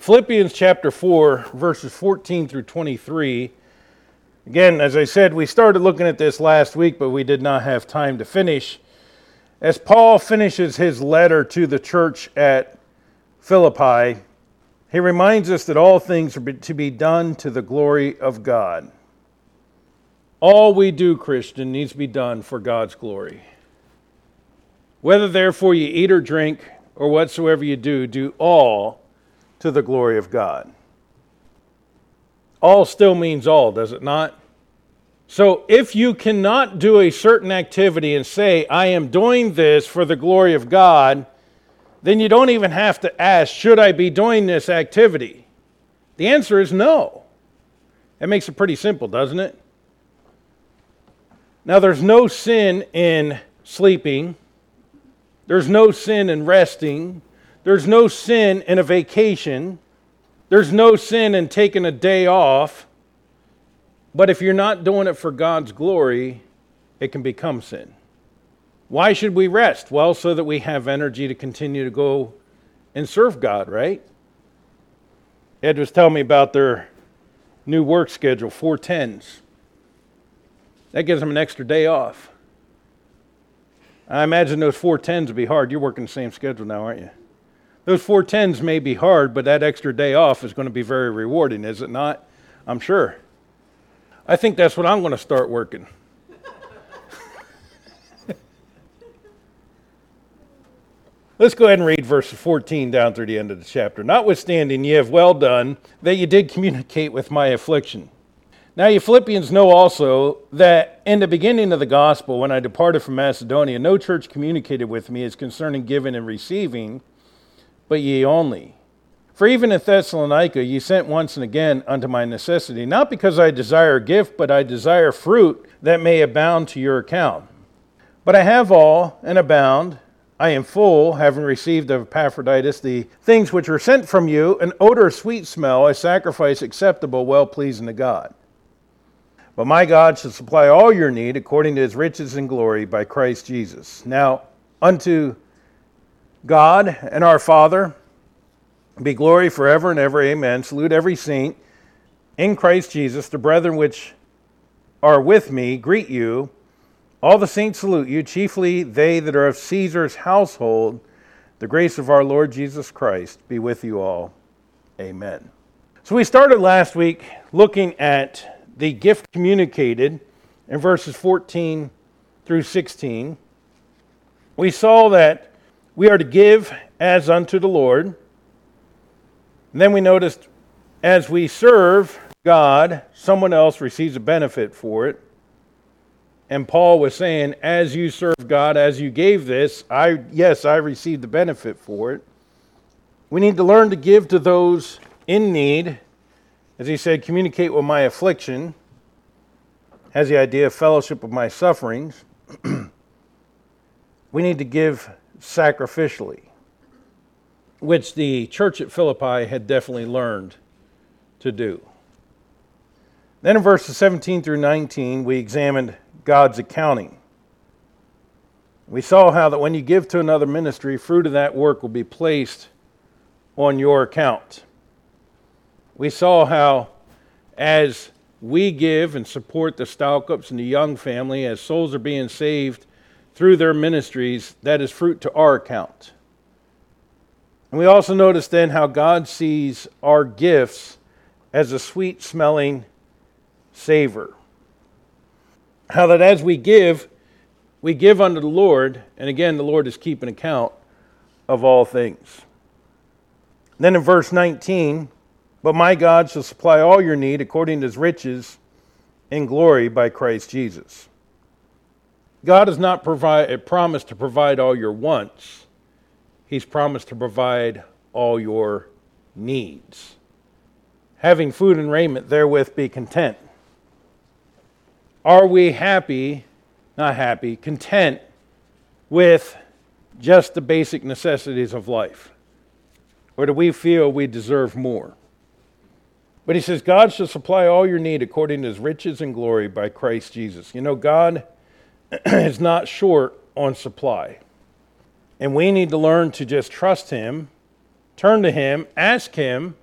Philippians chapter 4, verses 14 through 23. Again, as I said, we started looking at this last week, but we did not have time to finish. As Paul finishes his letter to the church at Philippi, he reminds us that all things are to be done to the glory of God. All we do, Christian, needs to be done for God's glory. Whether therefore you eat or drink or whatsoever you do, do all to the glory of God. All still means all, does it not? So if you cannot do a certain activity and say, I am doing this for the glory of God, then you don't even have to ask, should I be doing this activity? The answer is no. That makes it pretty simple, doesn't it? Now, there's no sin in sleeping, there's no sin in resting, there's no sin in a vacation. There's no sin in taking a day off. But if you're not doing it for God's glory, it can become sin. Why should we rest? Well, so that we have energy to continue to go and serve God, right? Ed was telling me about their new work schedule, four tens. That gives them an extra day off. I imagine those four tens would be hard. You're working the same schedule now, aren't you? Those four tens may be hard, but that extra day off is going to be very rewarding, is it not? I'm sure. I think that's what I'm going to start working. Let's go ahead and read verses 14 down through the end of the chapter. Notwithstanding, ye have well done that ye did communicate with my affliction. Now, you Philippians know also that in the beginning of the gospel, when I departed from Macedonia, no church communicated with me as concerning giving and receiving but ye only. For even in Thessalonica ye sent once and again unto my necessity, not because I desire gift, but I desire fruit that may abound to your account. But I have all and abound. I am full, having received of Epaphroditus the things which were sent from you, an odor, sweet smell, a sacrifice acceptable, well pleasing to God. But my God shall supply all your need according to his riches and glory by Christ Jesus. Now, unto God and our Father, be glory forever and ever. Amen. Salute every saint in Christ Jesus. The brethren which are with me greet you. All the saints salute you, chiefly they that are of Caesar's household. The grace of our Lord Jesus Christ be with you all. Amen. So we started last week looking at the gift communicated in verses 14 through 16. We saw that we are to give as unto the Lord. And then we noticed as we serve God, someone else receives a benefit for it. And Paul was saying, as you serve God, as you gave this, I yes, I received the benefit for it. We need to learn to give to those in need. As he said, communicate with my affliction. Has the idea of fellowship with my sufferings. we need to give sacrificially, which the church at Philippi had definitely learned to do. Then in verses 17 through 19, we examined God's accounting. We saw how that when you give to another ministry, fruit of that work will be placed on your account. We saw how as we give and support the Stalcups and the Young family, as souls are being saved through their ministries, that is fruit to our account. And we also notice then how God sees our gifts as a sweet smelling savor. How that as we give, we give unto the Lord, and again, the Lord is keeping account of all things. Then in verse 19, but my God shall supply all your need according to his riches in glory by Christ Jesus. God has not provide, eh, promised to provide all your wants, He's promised to provide all your needs. Having food and raiment, therewith be content. Are we happy, not happy, content with just the basic necessities of life? Or do we feel we deserve more? But he says, God shall supply all your need according to his riches and glory by Christ Jesus. You know, God is not short on supply. And we need to learn to just trust Him, turn to Him, ask Him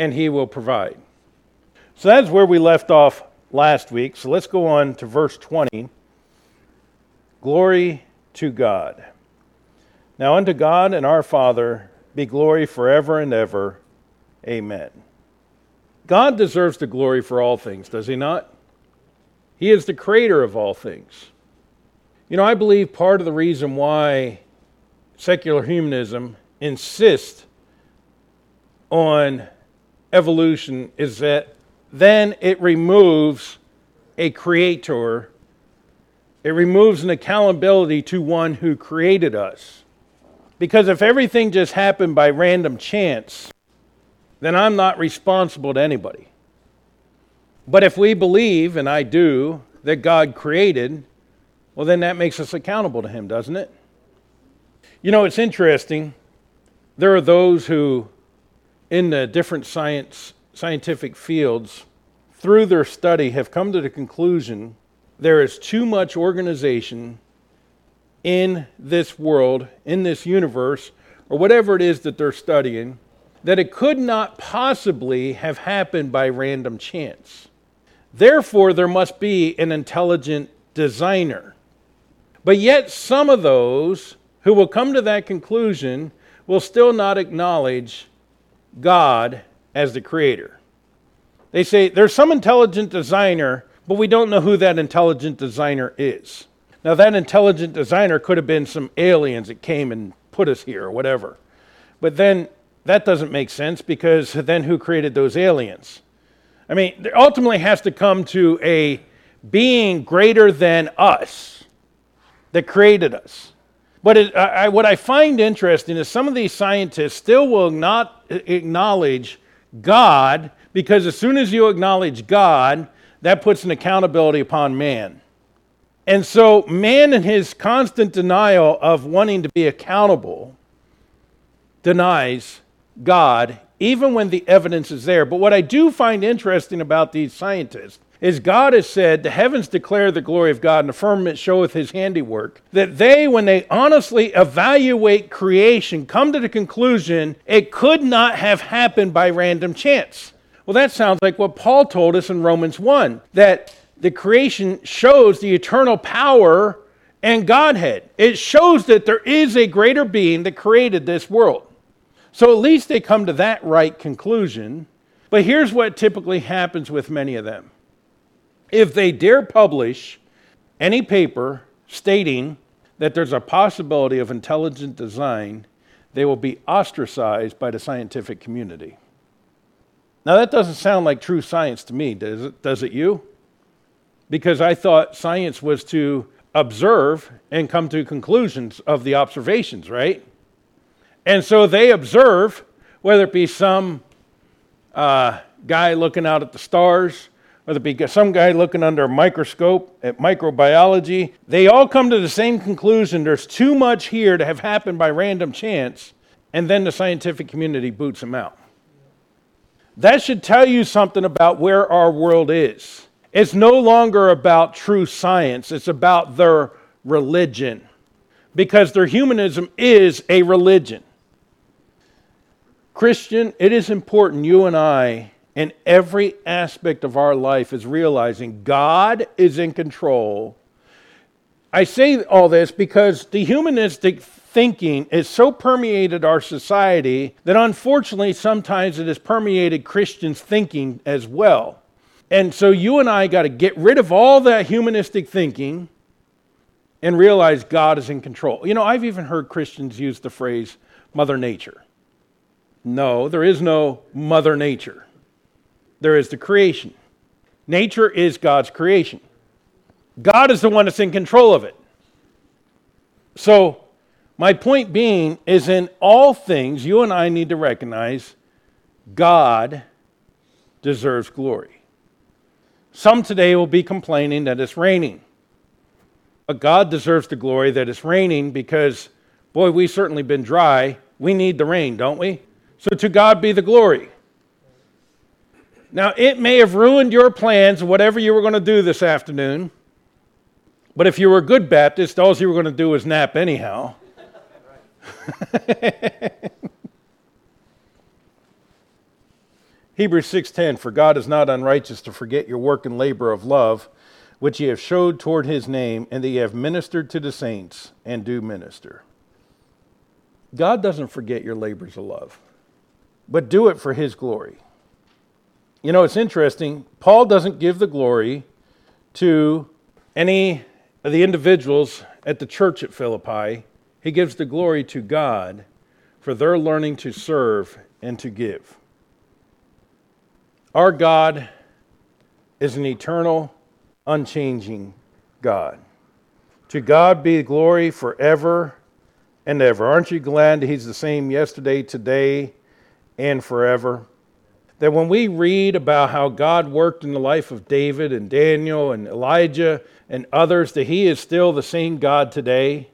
and he will provide. So that's where we left off last week. So let's go on to verse 20. Glory to God. Now unto God and our Father be glory forever and ever. Amen. God deserves the glory for all things, does he not? He is the creator of all things. You know, I believe part of the reason why secular humanism insists on evolution is that then it removes a creator, it removes an accountability to one who created us. Because if everything just happened by random chance, then I'm not responsible to anybody. But if we believe, and I do, that God created, well, then that makes us accountable to Him, doesn't it? You know, it's interesting. There are those who, in the different science, scientific fields, through their study, have come to the conclusion there is too much organization in this world, in this universe, or whatever it is that they're studying, that it could not possibly have happened by random chance. Therefore, there must be an intelligent designer. But yet, some of those who will come to that conclusion will still not acknowledge God as the creator. They say there's some intelligent designer, but we don't know who that intelligent designer is. Now, that intelligent designer could have been some aliens that came and put us here or whatever. But then that doesn't make sense because then who created those aliens? I mean, there ultimately has to come to a being greater than us that created us. But it, I, what I find interesting is some of these scientists still will not acknowledge God because as soon as you acknowledge God, that puts an accountability upon man. And so, man, in his constant denial of wanting to be accountable, denies God, even when the evidence is there. But what I do find interesting about these scientists is God has said, The heavens declare the glory of God, and the firmament showeth his handiwork. That they, when they honestly evaluate creation, come to the conclusion it could not have happened by random chance. Well, that sounds like what Paul told us in Romans 1 that the creation shows the eternal power and Godhead. It shows that there is a greater being that created this world. So at least they come to that right conclusion. But here's what typically happens with many of them if they dare publish any paper stating that there's a possibility of intelligent design, they will be ostracized by the scientific community. Now, that doesn't sound like true science to me, does it? Does it you? Because I thought science was to observe and come to conclusions of the observations, right? And so they observe, whether it be some uh, guy looking out at the stars, whether it be some guy looking under a microscope at microbiology, they all come to the same conclusion there's too much here to have happened by random chance, and then the scientific community boots them out. That should tell you something about where our world is. It's no longer about true science, it's about their religion. Because their humanism is a religion. Christian, it is important you and I, in every aspect of our life, is realizing God is in control. I say all this because the humanistic thinking is so permeated our society that unfortunately sometimes it has permeated Christians' thinking as well. And so you and I got to get rid of all that humanistic thinking and realize God is in control. You know, I've even heard Christians use the phrase Mother Nature. No, there is no Mother Nature, there is the creation. Nature is God's creation. God is the one that's in control of it. So my point being is in all things, you and I need to recognize God deserves glory. Some today will be complaining that it's raining. But God deserves the glory that it's raining because, boy, we've certainly been dry. We need the rain, don't we? So to God be the glory. Now, it may have ruined your plans, whatever you were going to do this afternoon. But if you were a good Baptist, all you were going to do was nap anyhow. Hebrews 6:10 For God is not unrighteous to forget your work and labor of love which ye have showed toward his name and that ye have ministered to the saints and do minister. God doesn't forget your labors of love, but do it for his glory. You know, it's interesting. Paul doesn't give the glory to any of the individuals at the church at Philippi. He gives the glory to God for their learning to serve and to give. Our God is an eternal, unchanging God. To God be glory forever and ever. Aren't you glad He's the same yesterday, today, and forever? That when we read about how God worked in the life of David and Daniel and Elijah and others, that He is still the same God today.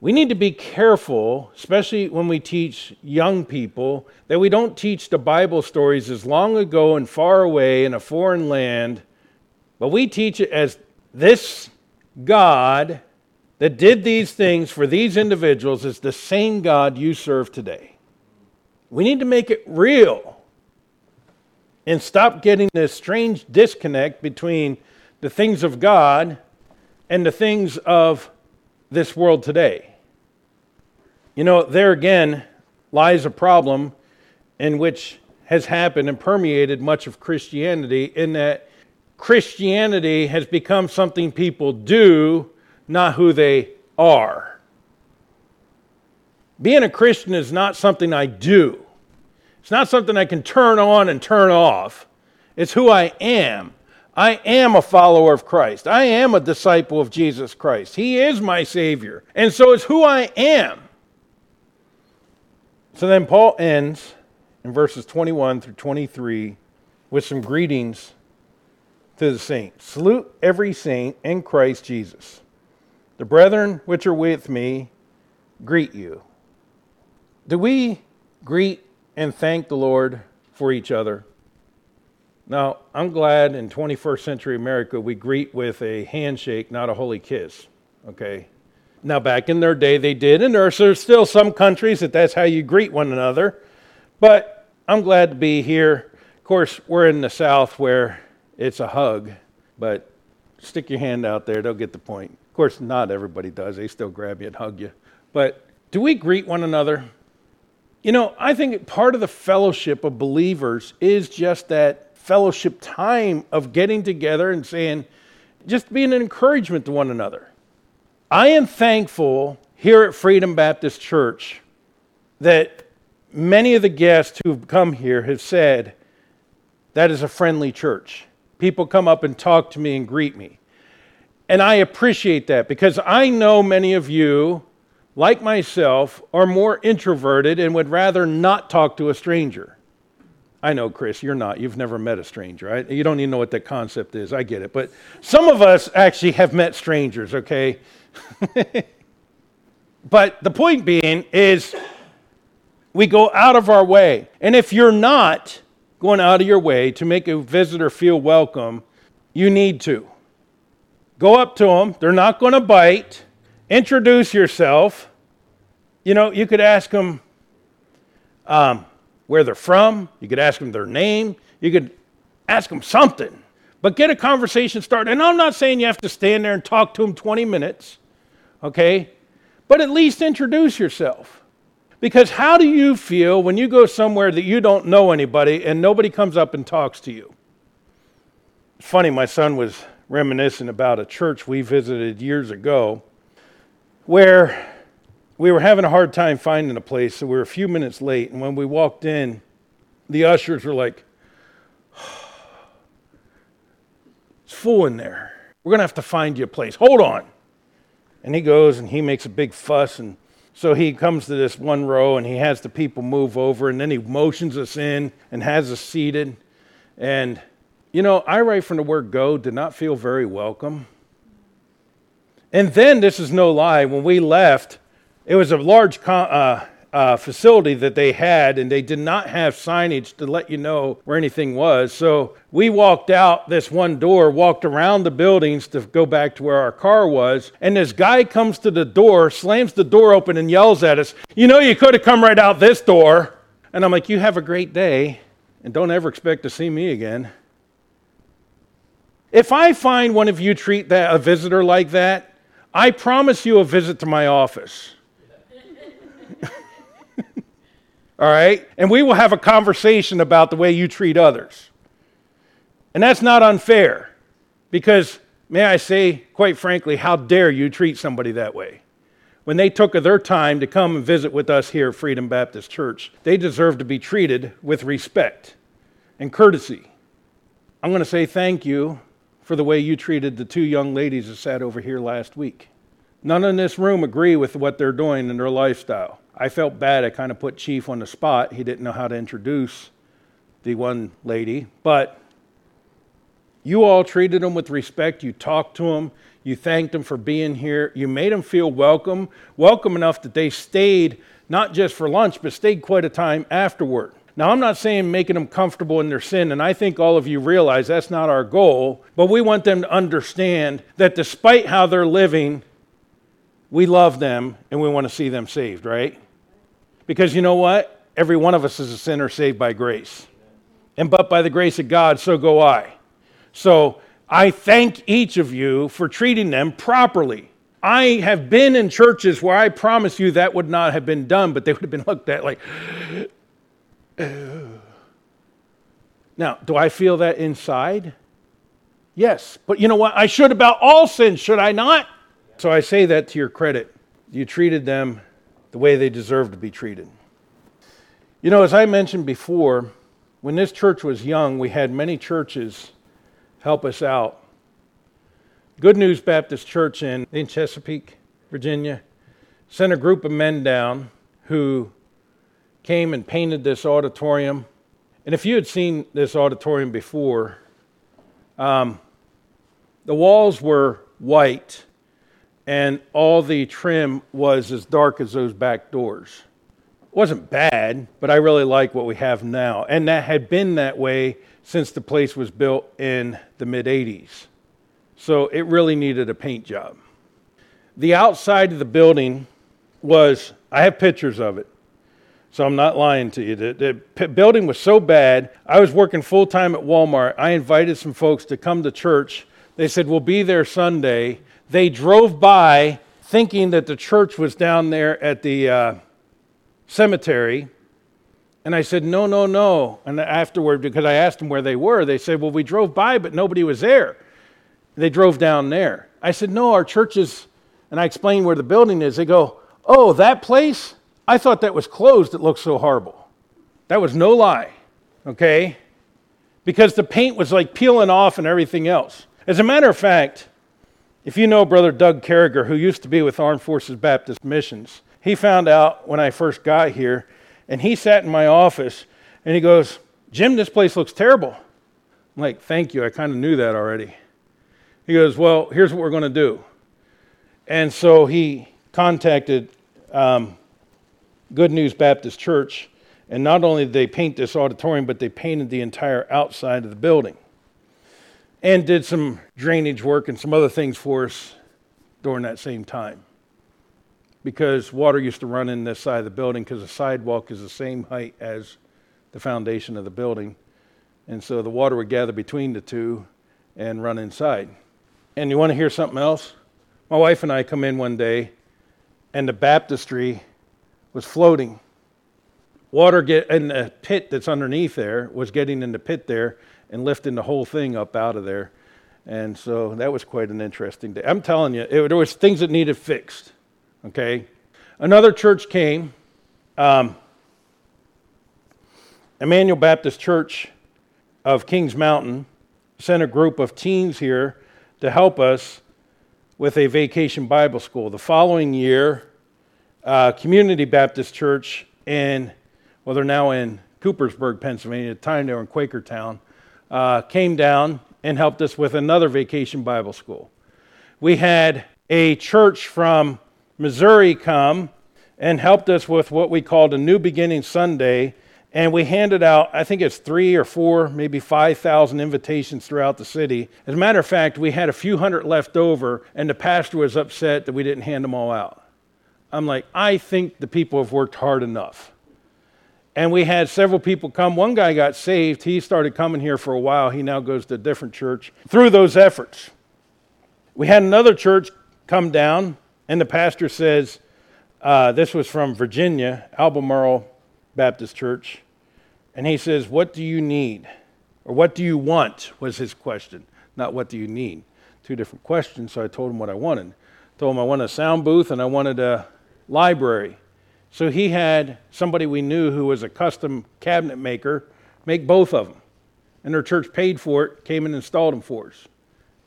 We need to be careful, especially when we teach young people, that we don't teach the Bible stories as long ago and far away in a foreign land, but we teach it as this God that did these things for these individuals is the same God you serve today. We need to make it real and stop getting this strange disconnect between the things of God and the things of this world today. You know, there again lies a problem in which has happened and permeated much of Christianity in that Christianity has become something people do, not who they are. Being a Christian is not something I do. It's not something I can turn on and turn off. It's who I am. I am a follower of Christ. I am a disciple of Jesus Christ. He is my Savior. And so it's who I am. So then Paul ends in verses 21 through 23 with some greetings to the saints. Salute every saint in Christ Jesus. The brethren which are with me greet you. Do we greet and thank the Lord for each other? Now, I'm glad in 21st century America we greet with a handshake, not a holy kiss. Okay? Now, back in their day, they did, and there's still some countries that that's how you greet one another. But I'm glad to be here. Of course, we're in the South where it's a hug, but stick your hand out there, they'll get the point. Of course, not everybody does, they still grab you and hug you. But do we greet one another? You know, I think part of the fellowship of believers is just that fellowship time of getting together and saying, just being an encouragement to one another. I am thankful here at Freedom Baptist Church that many of the guests who've come here have said that is a friendly church. People come up and talk to me and greet me. And I appreciate that because I know many of you, like myself, are more introverted and would rather not talk to a stranger. I know, Chris, you're not. You've never met a stranger, right? You don't even know what that concept is. I get it. But some of us actually have met strangers, okay? but the point being is we go out of our way. And if you're not going out of your way to make a visitor feel welcome, you need to. Go up to them, they're not going to bite. Introduce yourself. You know, you could ask them um, where they're from, you could ask them their name, you could ask them something. But get a conversation started. And I'm not saying you have to stand there and talk to them 20 minutes okay? But at least introduce yourself. Because how do you feel when you go somewhere that you don't know anybody and nobody comes up and talks to you? It's funny, my son was reminiscing about a church we visited years ago where we were having a hard time finding a place, so we were a few minutes late. And when we walked in, the ushers were like, It's full in there. We're going to have to find you a place. Hold on. And he goes and he makes a big fuss. And so he comes to this one row and he has the people move over and then he motions us in and has us seated. And, you know, I, right from the word go, did not feel very welcome. And then, this is no lie, when we left, it was a large uh, uh, facility that they had, and they did not have signage to let you know where anything was. So we walked out this one door, walked around the buildings to go back to where our car was, and this guy comes to the door, slams the door open, and yells at us, You know, you could have come right out this door. And I'm like, You have a great day. and don't ever expect to see me again. If I find one of you treat that, a visitor like that, I promise you a visit to my office. All right? And we will have a conversation about the way you treat others. And that's not unfair because, may I say, quite frankly, how dare you treat somebody that way? When they took their time to come and visit with us here at Freedom Baptist Church, they deserve to be treated with respect and courtesy. I'm going to say thank you for the way you treated the two young ladies that sat over here last week. None in this room agree with what they're doing in their lifestyle. I felt bad. I kind of put Chief on the spot. He didn't know how to introduce the one lady, but you all treated them with respect. You talked to them. You thanked them for being here. You made them feel welcome, welcome enough that they stayed not just for lunch, but stayed quite a time afterward. Now, I'm not saying making them comfortable in their sin, and I think all of you realize that's not our goal, but we want them to understand that despite how they're living, we love them and we want to see them saved, right? Because you know what? Every one of us is a sinner saved by grace. And but by the grace of God, so go I. So I thank each of you for treating them properly. I have been in churches where I promise you that would not have been done, but they would have been looked at like, Now, do I feel that inside? Yes. But you know what? I should about all sins, should I not? So I say that to your credit. You treated them the way they deserve to be treated. You know, as I mentioned before, when this church was young, we had many churches help us out. Good News Baptist Church in, in Chesapeake, Virginia, sent a group of men down who came and painted this auditorium. And if you had seen this auditorium before, um, the walls were white and all the trim was as dark as those back doors. It wasn't bad, but I really like what we have now. And that had been that way since the place was built in the mid 80s. So it really needed a paint job. The outside of the building was, I have pictures of it, so I'm not lying to you. The, the p- building was so bad, I was working full time at Walmart. I invited some folks to come to church. They said, We'll be there Sunday. They drove by thinking that the church was down there at the uh, cemetery and I said, No, no, no. And afterward, because I asked them where they were, they said, Well, we drove by, but nobody was there. They drove down there. I said, No, our church is, and I explained where the building is. They go, Oh, that place? I thought that was closed. It looked so horrible. That was no lie, okay? Because the paint was like peeling off and everything else. As a matter of fact, if you know Brother Doug Carriger, who used to be with Armed Forces Baptist Missions, he found out when I first got here and he sat in my office and he goes, Jim, this place looks terrible. I'm like, thank you. I kind of knew that already. He goes, well, here's what we're going to do. And so he contacted um, Good News Baptist Church. And not only did they paint this auditorium, but they painted the entire outside of the building and did some drainage work and some other things for us during that same time because water used to run in this side of the building because the sidewalk is the same height as the foundation of the building. And so the water would gather between the two and run inside. And you want to hear something else? My wife and I come in one day and the baptistry was floating. Water get in the pit that's underneath there was getting in the pit there and lifting the whole thing up out of there. And so that was quite an interesting day. I'm telling you, it, there was things that needed fixed. Okay? Another church came, um, Emmanuel Baptist Church of Kings Mountain sent a group of teens here to help us with a vacation Bible school. The following year, uh, Community Baptist Church in, well, they're now in Coopersburg, Pennsylvania. At the time they were in Quakertown, uh, came down and helped us with another vacation Bible school. We had a church from Missouri come and helped us with what we called a New Beginning Sunday. And we handed out, I think it's three or four, maybe 5,000 invitations throughout the city. As a matter of fact, we had a few hundred left over, and the pastor was upset that we didn't hand them all out. I'm like, I think the people have worked hard enough. And we had several people come. One guy got saved. He started coming here for a while. He now goes to a different church through those efforts. We had another church come down, and the pastor says, uh, This was from Virginia, Albemarle Baptist Church. And he says, What do you need? Or what do you want? was his question, not what do you need. Two different questions, so I told him what I wanted. told him I wanted a sound booth and I wanted a library. So he had somebody we knew who was a custom cabinet maker make both of them. And their church paid for it, came and installed them for us.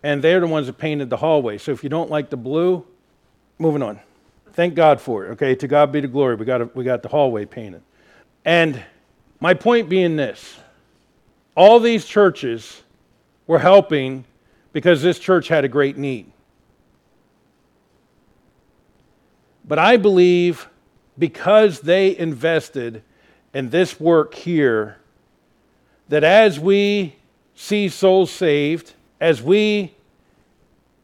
And they're the ones that painted the hallway. So if you don't like the blue, moving on. Thank God for it. Okay, to God be the glory. We got, a, we got the hallway painted. And my point being this all these churches were helping because this church had a great need. But I believe because they invested in this work here, that as we see souls saved, as we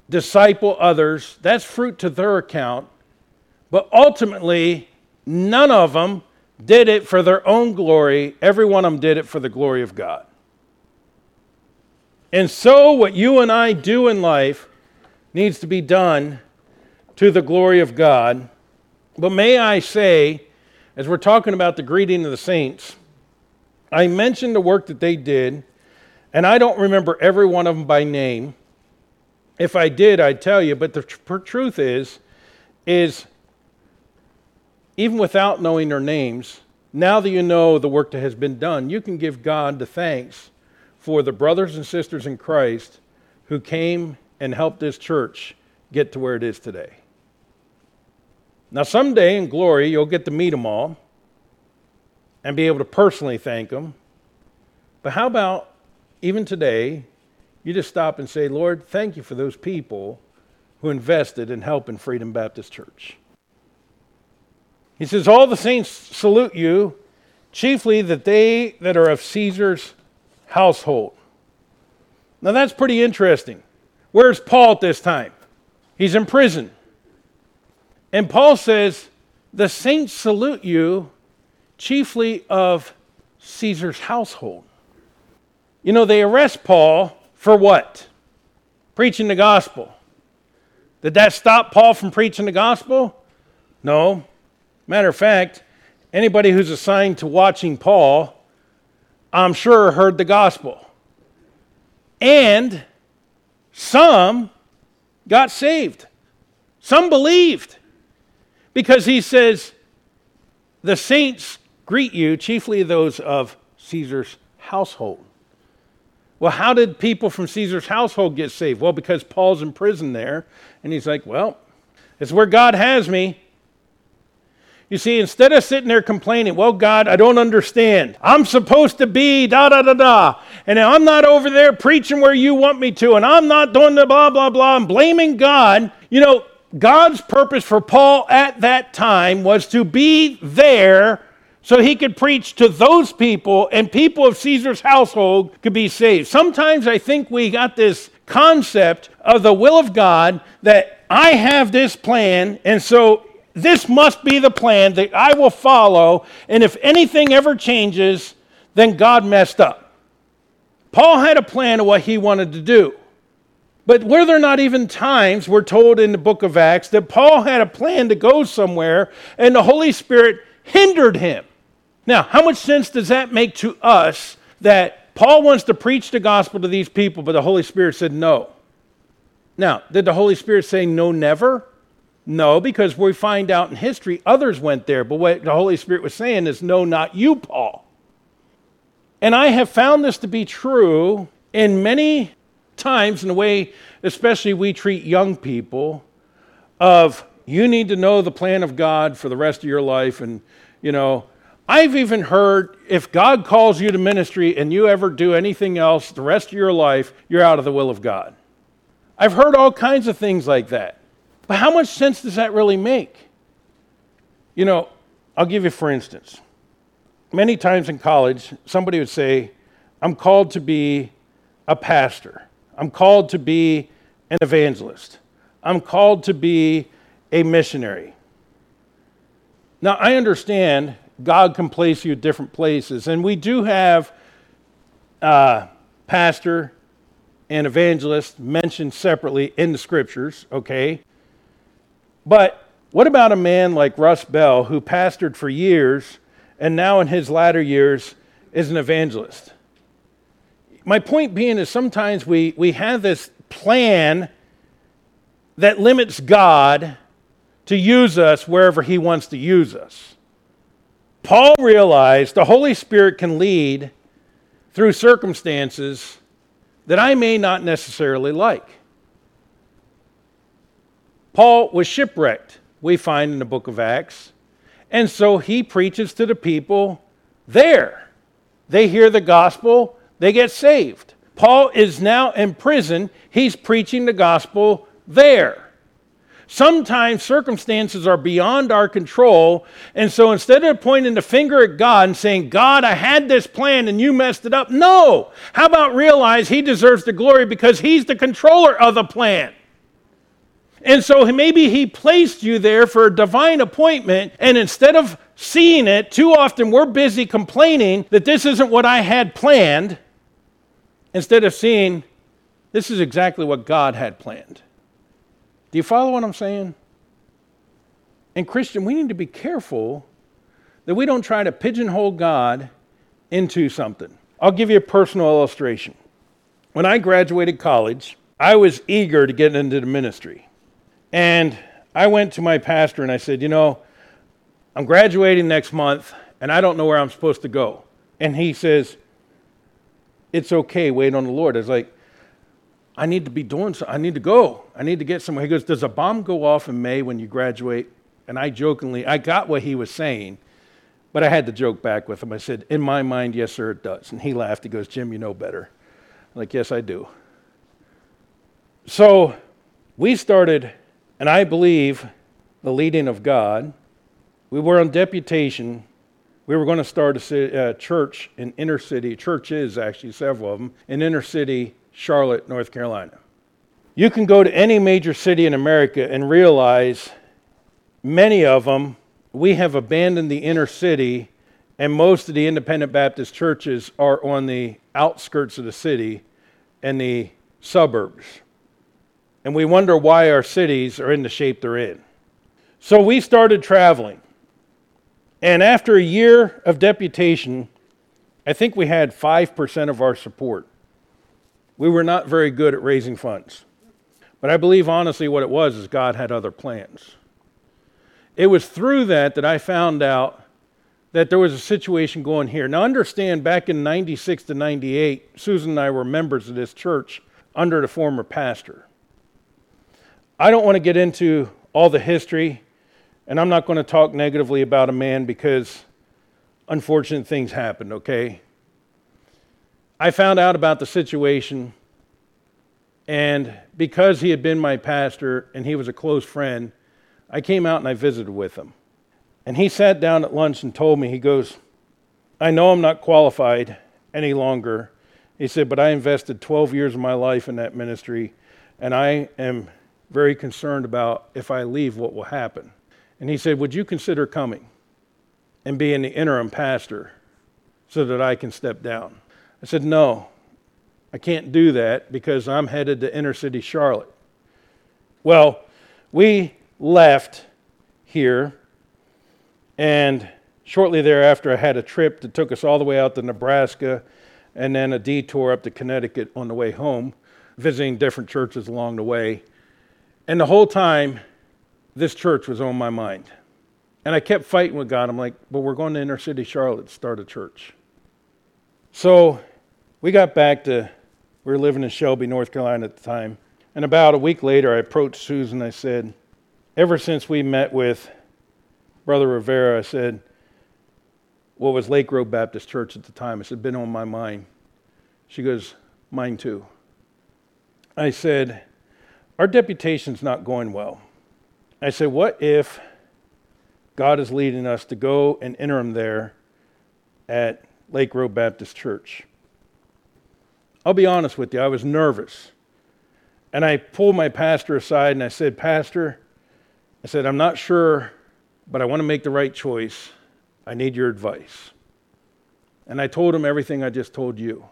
disciple others, that's fruit to their account. But ultimately, none of them did it for their own glory. Every one of them did it for the glory of God. And so, what you and I do in life needs to be done to the glory of God but may I say, as we're talking about the greeting of the saints, I mentioned the work that they did, and I don't remember every one of them by name. If I did, I'd tell you, but the tr- truth is, is even without knowing their names, now that you know the work that has been done, you can give God the thanks for the brothers and sisters in Christ who came and helped this church get to where it is today. Now, someday in glory, you'll get to meet them all and be able to personally thank them. But how about even today, you just stop and say, Lord, thank you for those people who invested in helping Freedom Baptist Church. He says, All the saints salute you, chiefly that they that are of Caesar's household. Now that's pretty interesting. Where's Paul at this time? He's in prison. And Paul says, The saints salute you, chiefly of Caesar's household. You know, they arrest Paul for what? Preaching the gospel. Did that stop Paul from preaching the gospel? No. Matter of fact, anybody who's assigned to watching Paul, I'm sure heard the gospel. And some got saved, some believed. Because he says, the saints greet you, chiefly those of Caesar's household. Well, how did people from Caesar's household get saved? Well, because Paul's in prison there, and he's like, well, it's where God has me. You see, instead of sitting there complaining, well, God, I don't understand. I'm supposed to be da da da da. And I'm not over there preaching where you want me to, and I'm not doing the blah blah blah. I'm blaming God. You know, God's purpose for Paul at that time was to be there so he could preach to those people and people of Caesar's household could be saved. Sometimes I think we got this concept of the will of God that I have this plan, and so this must be the plan that I will follow, and if anything ever changes, then God messed up. Paul had a plan of what he wanted to do. But were there not even times, we're told in the book of Acts, that Paul had a plan to go somewhere and the Holy Spirit hindered him? Now, how much sense does that make to us that Paul wants to preach the gospel to these people, but the Holy Spirit said no? Now, did the Holy Spirit say no, never? No, because we find out in history others went there, but what the Holy Spirit was saying is no, not you, Paul. And I have found this to be true in many times in the way, especially we treat young people, of you need to know the plan of God for the rest of your life. And, you know, I've even heard if God calls you to ministry and you ever do anything else the rest of your life, you're out of the will of God. I've heard all kinds of things like that. But how much sense does that really make? You know, I'll give you for instance. Many times in college, somebody would say, I'm called to be a pastor. I'm called to be an evangelist. I'm called to be a missionary. Now, I understand God can place you at different places. And we do have uh, pastor and evangelist mentioned separately in the scriptures, okay? But what about a man like Russ Bell who pastored for years and now in his latter years is an evangelist? My point being is sometimes we, we have this plan that limits God to use us wherever he wants to use us. Paul realized the Holy Spirit can lead through circumstances that I may not necessarily like. Paul was shipwrecked, we find in the book of Acts, and so he preaches to the people there. They hear the gospel, they get saved. Paul is now in prison, he's preaching the gospel there. Sometimes circumstances are beyond our control. And so instead of pointing the finger at God and saying, God, I had this plan and you messed it up, no. How about realize He deserves the glory because He's the controller of the plan? And so maybe He placed you there for a divine appointment. And instead of seeing it, too often we're busy complaining that this isn't what I had planned, instead of seeing this is exactly what God had planned. Do you follow what I'm saying? And, Christian, we need to be careful that we don't try to pigeonhole God into something. I'll give you a personal illustration. When I graduated college, I was eager to get into the ministry. And I went to my pastor and I said, You know, I'm graduating next month and I don't know where I'm supposed to go. And he says, It's okay, wait on the Lord. I was like, I need to be doing something. I need to go. I need to get somewhere. He goes, Does a bomb go off in May when you graduate? And I jokingly, I got what he was saying, but I had to joke back with him. I said, In my mind, yes, sir, it does. And he laughed. He goes, Jim, you know better. I'm like, yes, I do. So we started, and I believe the leading of God. We were on deputation. We were going to start a uh, church in inner city, churches actually, several of them, in inner city Charlotte, North Carolina. You can go to any major city in America and realize many of them, we have abandoned the inner city, and most of the independent Baptist churches are on the outskirts of the city and the suburbs. And we wonder why our cities are in the shape they're in. So we started traveling. And after a year of deputation, I think we had 5% of our support we were not very good at raising funds. But I believe honestly what it was is God had other plans. It was through that that I found out that there was a situation going here. Now, understand, back in 96 to 98, Susan and I were members of this church under the former pastor. I don't want to get into all the history, and I'm not going to talk negatively about a man because unfortunate things happened, okay? I found out about the situation, and because he had been my pastor and he was a close friend, I came out and I visited with him. And he sat down at lunch and told me, he goes, I know I'm not qualified any longer. He said, but I invested 12 years of my life in that ministry, and I am very concerned about if I leave, what will happen. And he said, Would you consider coming and being the interim pastor so that I can step down? I said, No, I can't do that because I'm headed to inner city Charlotte. Well, we left here, and shortly thereafter, I had a trip that took us all the way out to Nebraska and then a detour up to Connecticut on the way home, visiting different churches along the way. And the whole time, this church was on my mind. And I kept fighting with God. I'm like, but we're going to inner city Charlotte to start a church. So we got back to, we were living in Shelby, North Carolina at the time. And about a week later, I approached Susan. I said, Ever since we met with Brother Rivera, I said, what was Lake Road Baptist Church at the time? I said, been on my mind. She goes, Mine too. I said, Our deputation's not going well. I said, What if God is leading us to go and enter him there at Lake Road Baptist Church? I'll be honest with you, I was nervous. And I pulled my pastor aside and I said, Pastor, I said, I'm not sure, but I want to make the right choice. I need your advice. And I told him everything I just told you.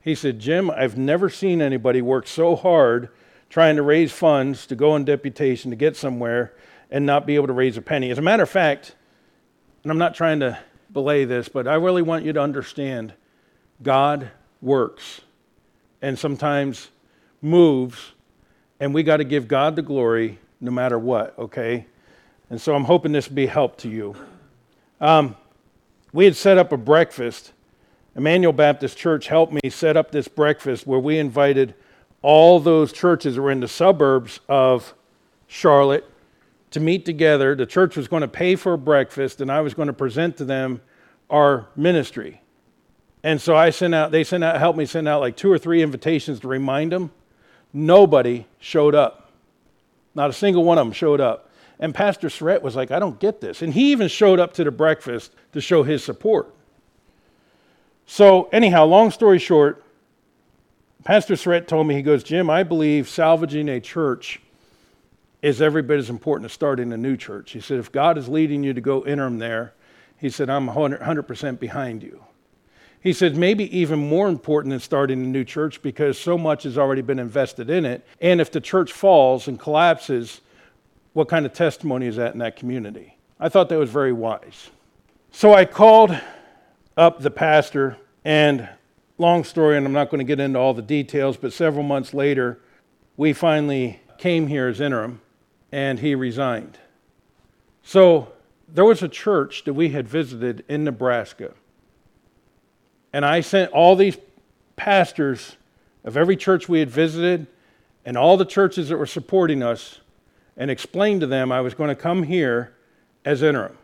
He said, Jim, I've never seen anybody work so hard trying to raise funds to go on deputation to get somewhere and not be able to raise a penny. As a matter of fact, and I'm not trying to belay this, but I really want you to understand God works and sometimes moves, and we got to give God the glory no matter what, okay? And so I'm hoping this will be help to you. Um, we had set up a breakfast. Emmanuel Baptist Church helped me set up this breakfast where we invited all those churches were in the suburbs of Charlotte to meet together. The church was going to pay for breakfast, and I was going to present to them our ministry. And so I sent out, they sent out, helped me send out like two or three invitations to remind them. Nobody showed up. Not a single one of them showed up. And Pastor Surratt was like, I don't get this. And he even showed up to the breakfast to show his support. So, anyhow, long story short, Pastor Surratt told me, he goes, Jim, I believe salvaging a church is every bit as important as starting a new church. He said, if God is leading you to go interim there, he said, I'm 100% behind you. He said, maybe even more important than starting a new church because so much has already been invested in it. And if the church falls and collapses, what kind of testimony is that in that community? I thought that was very wise. So I called up the pastor, and long story, and I'm not going to get into all the details, but several months later, we finally came here as interim, and he resigned. So there was a church that we had visited in Nebraska. And I sent all these pastors of every church we had visited and all the churches that were supporting us and explained to them I was going to come here as interim.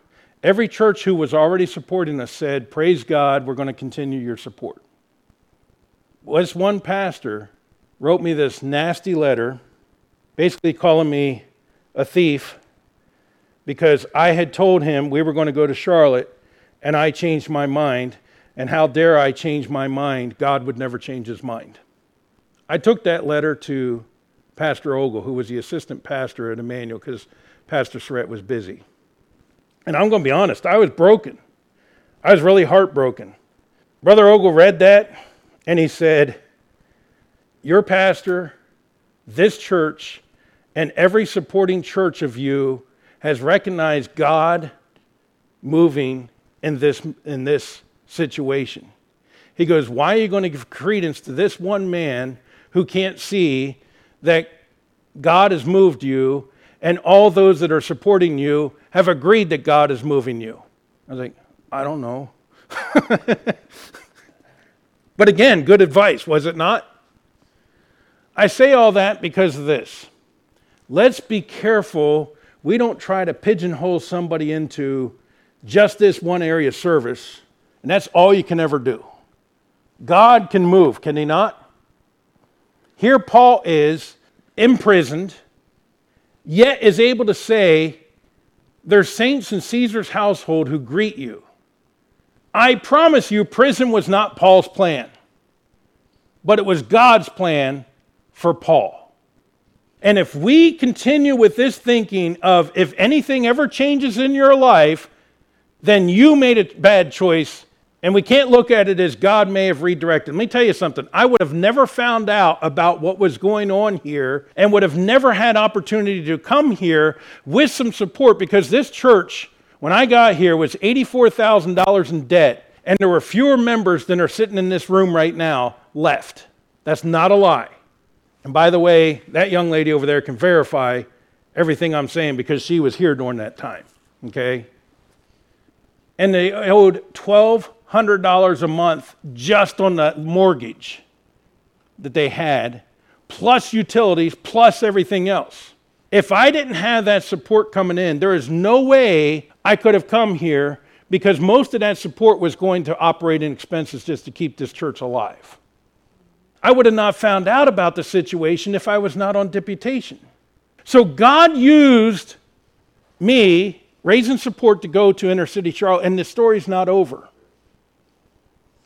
Every church who was already supporting us said, Praise God, we're going to continue your support. Was one pastor wrote me this nasty letter, basically calling me a thief because I had told him we were going to go to Charlotte and I changed my mind. And how dare I change my mind? God would never change his mind. I took that letter to Pastor Ogle, who was the assistant pastor at Emmanuel, because Pastor Surratt was busy. And I'm going to be honest, I was broken. I was really heartbroken. Brother Ogle read that and he said, Your pastor, this church, and every supporting church of you has recognized God moving in this, in this situation. He goes, Why are you going to give credence to this one man who can't see that God has moved you and all those that are supporting you have agreed that God is moving you? I was like, I don't know. but again, good advice, was it not? I say all that because of this. Let's be careful we don't try to pigeonhole somebody into just this one area of service, and that's all you can ever do. God can move, can he not? Here, Paul is imprisoned, yet is able to say, There's saints in Caesar's household who greet you. I promise you, prison was not Paul's plan, but it was God's plan for Paul. And if we continue with this thinking of if anything ever changes in your life, then you made a bad choice, and we can't look at it as God may have redirected. Let me tell you something. I would have never found out about what was going on here and would have never had opportunity to come here with some support because this church, when I got here, was $84,000 in debt, and there were fewer members than are sitting in this room right now left. That's not a lie. And by the way, that young lady over there can verify everything I'm saying because she was here during that time. Okay? And they owed $1,200 a month just on the mortgage that they had, plus utilities, plus everything else. If I didn't have that support coming in, there is no way I could have come here because most of that support was going to operating expenses just to keep this church alive. I would have not found out about the situation if I was not on deputation. So God used me, raising support to go to inner city Charlotte, and the story's not over.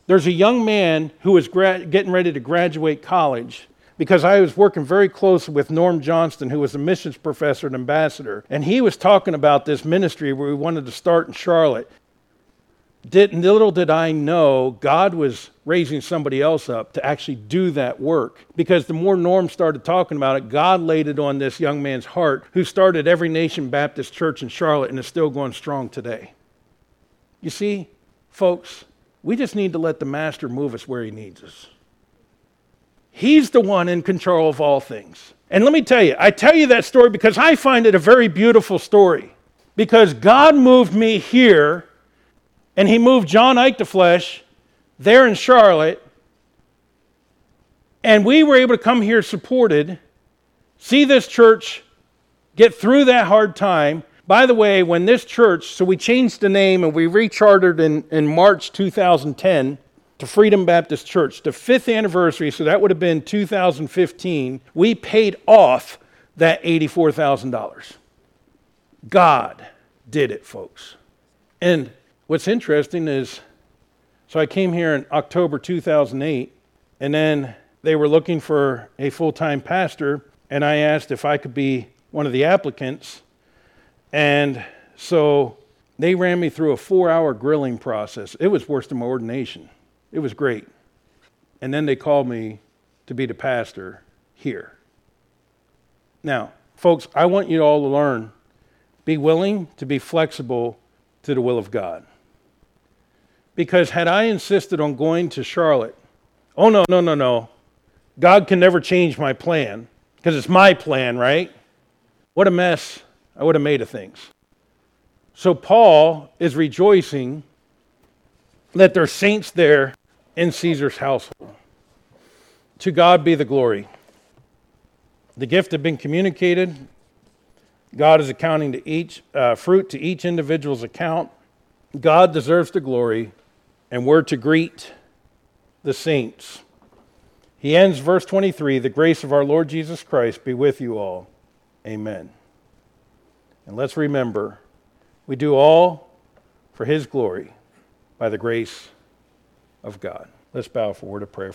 There's a young man who was gra- getting ready to graduate college because I was working very closely with Norm Johnston, who was a missions professor and ambassador, and he was talking about this ministry where we wanted to start in Charlotte. did, little did I know God was raising somebody else up to actually do that work. Because the more Norm started talking about it, God laid it on this young man's heart who started Every Nation Baptist Church in Charlotte and is still going strong today. You see, folks, we just need to let the Master move us where he needs us. He's the one in control of all things. And let me tell you, I tell you that story because I find it a very beautiful story. Because God moved me here and he moved John Ike to Flesh there in Charlotte. And we were able to come here supported, see this church get through that hard time. By the way, when this church, so we changed the name and we rechartered in, in March 2010 to Freedom Baptist Church, the fifth anniversary, so that would have been 2015, we paid off that $84,000. God did it, folks. And What's interesting is, so I came here in October 2008, and then they were looking for a full time pastor, and I asked if I could be one of the applicants. And so they ran me through a four hour grilling process. It was worse than my ordination. It was great. And then they called me to be the pastor here. Now, folks, I want you all to learn be willing to be flexible to the will of God. Because had I insisted on going to Charlotte, oh no, no, no, no. God can never change my plan because it's my plan, right? What a mess I would have made of things. So Paul is rejoicing that there are saints there in Caesar's household. To God be the glory. The gift had been communicated. God is accounting to each uh, fruit to each individual's account. God deserves the glory and we're to greet the saints. He ends verse 23 The grace of our Lord Jesus Christ be with you all. Amen. And let's remember, we do all for his glory by the grace of God. Let's bow for a word of prayer.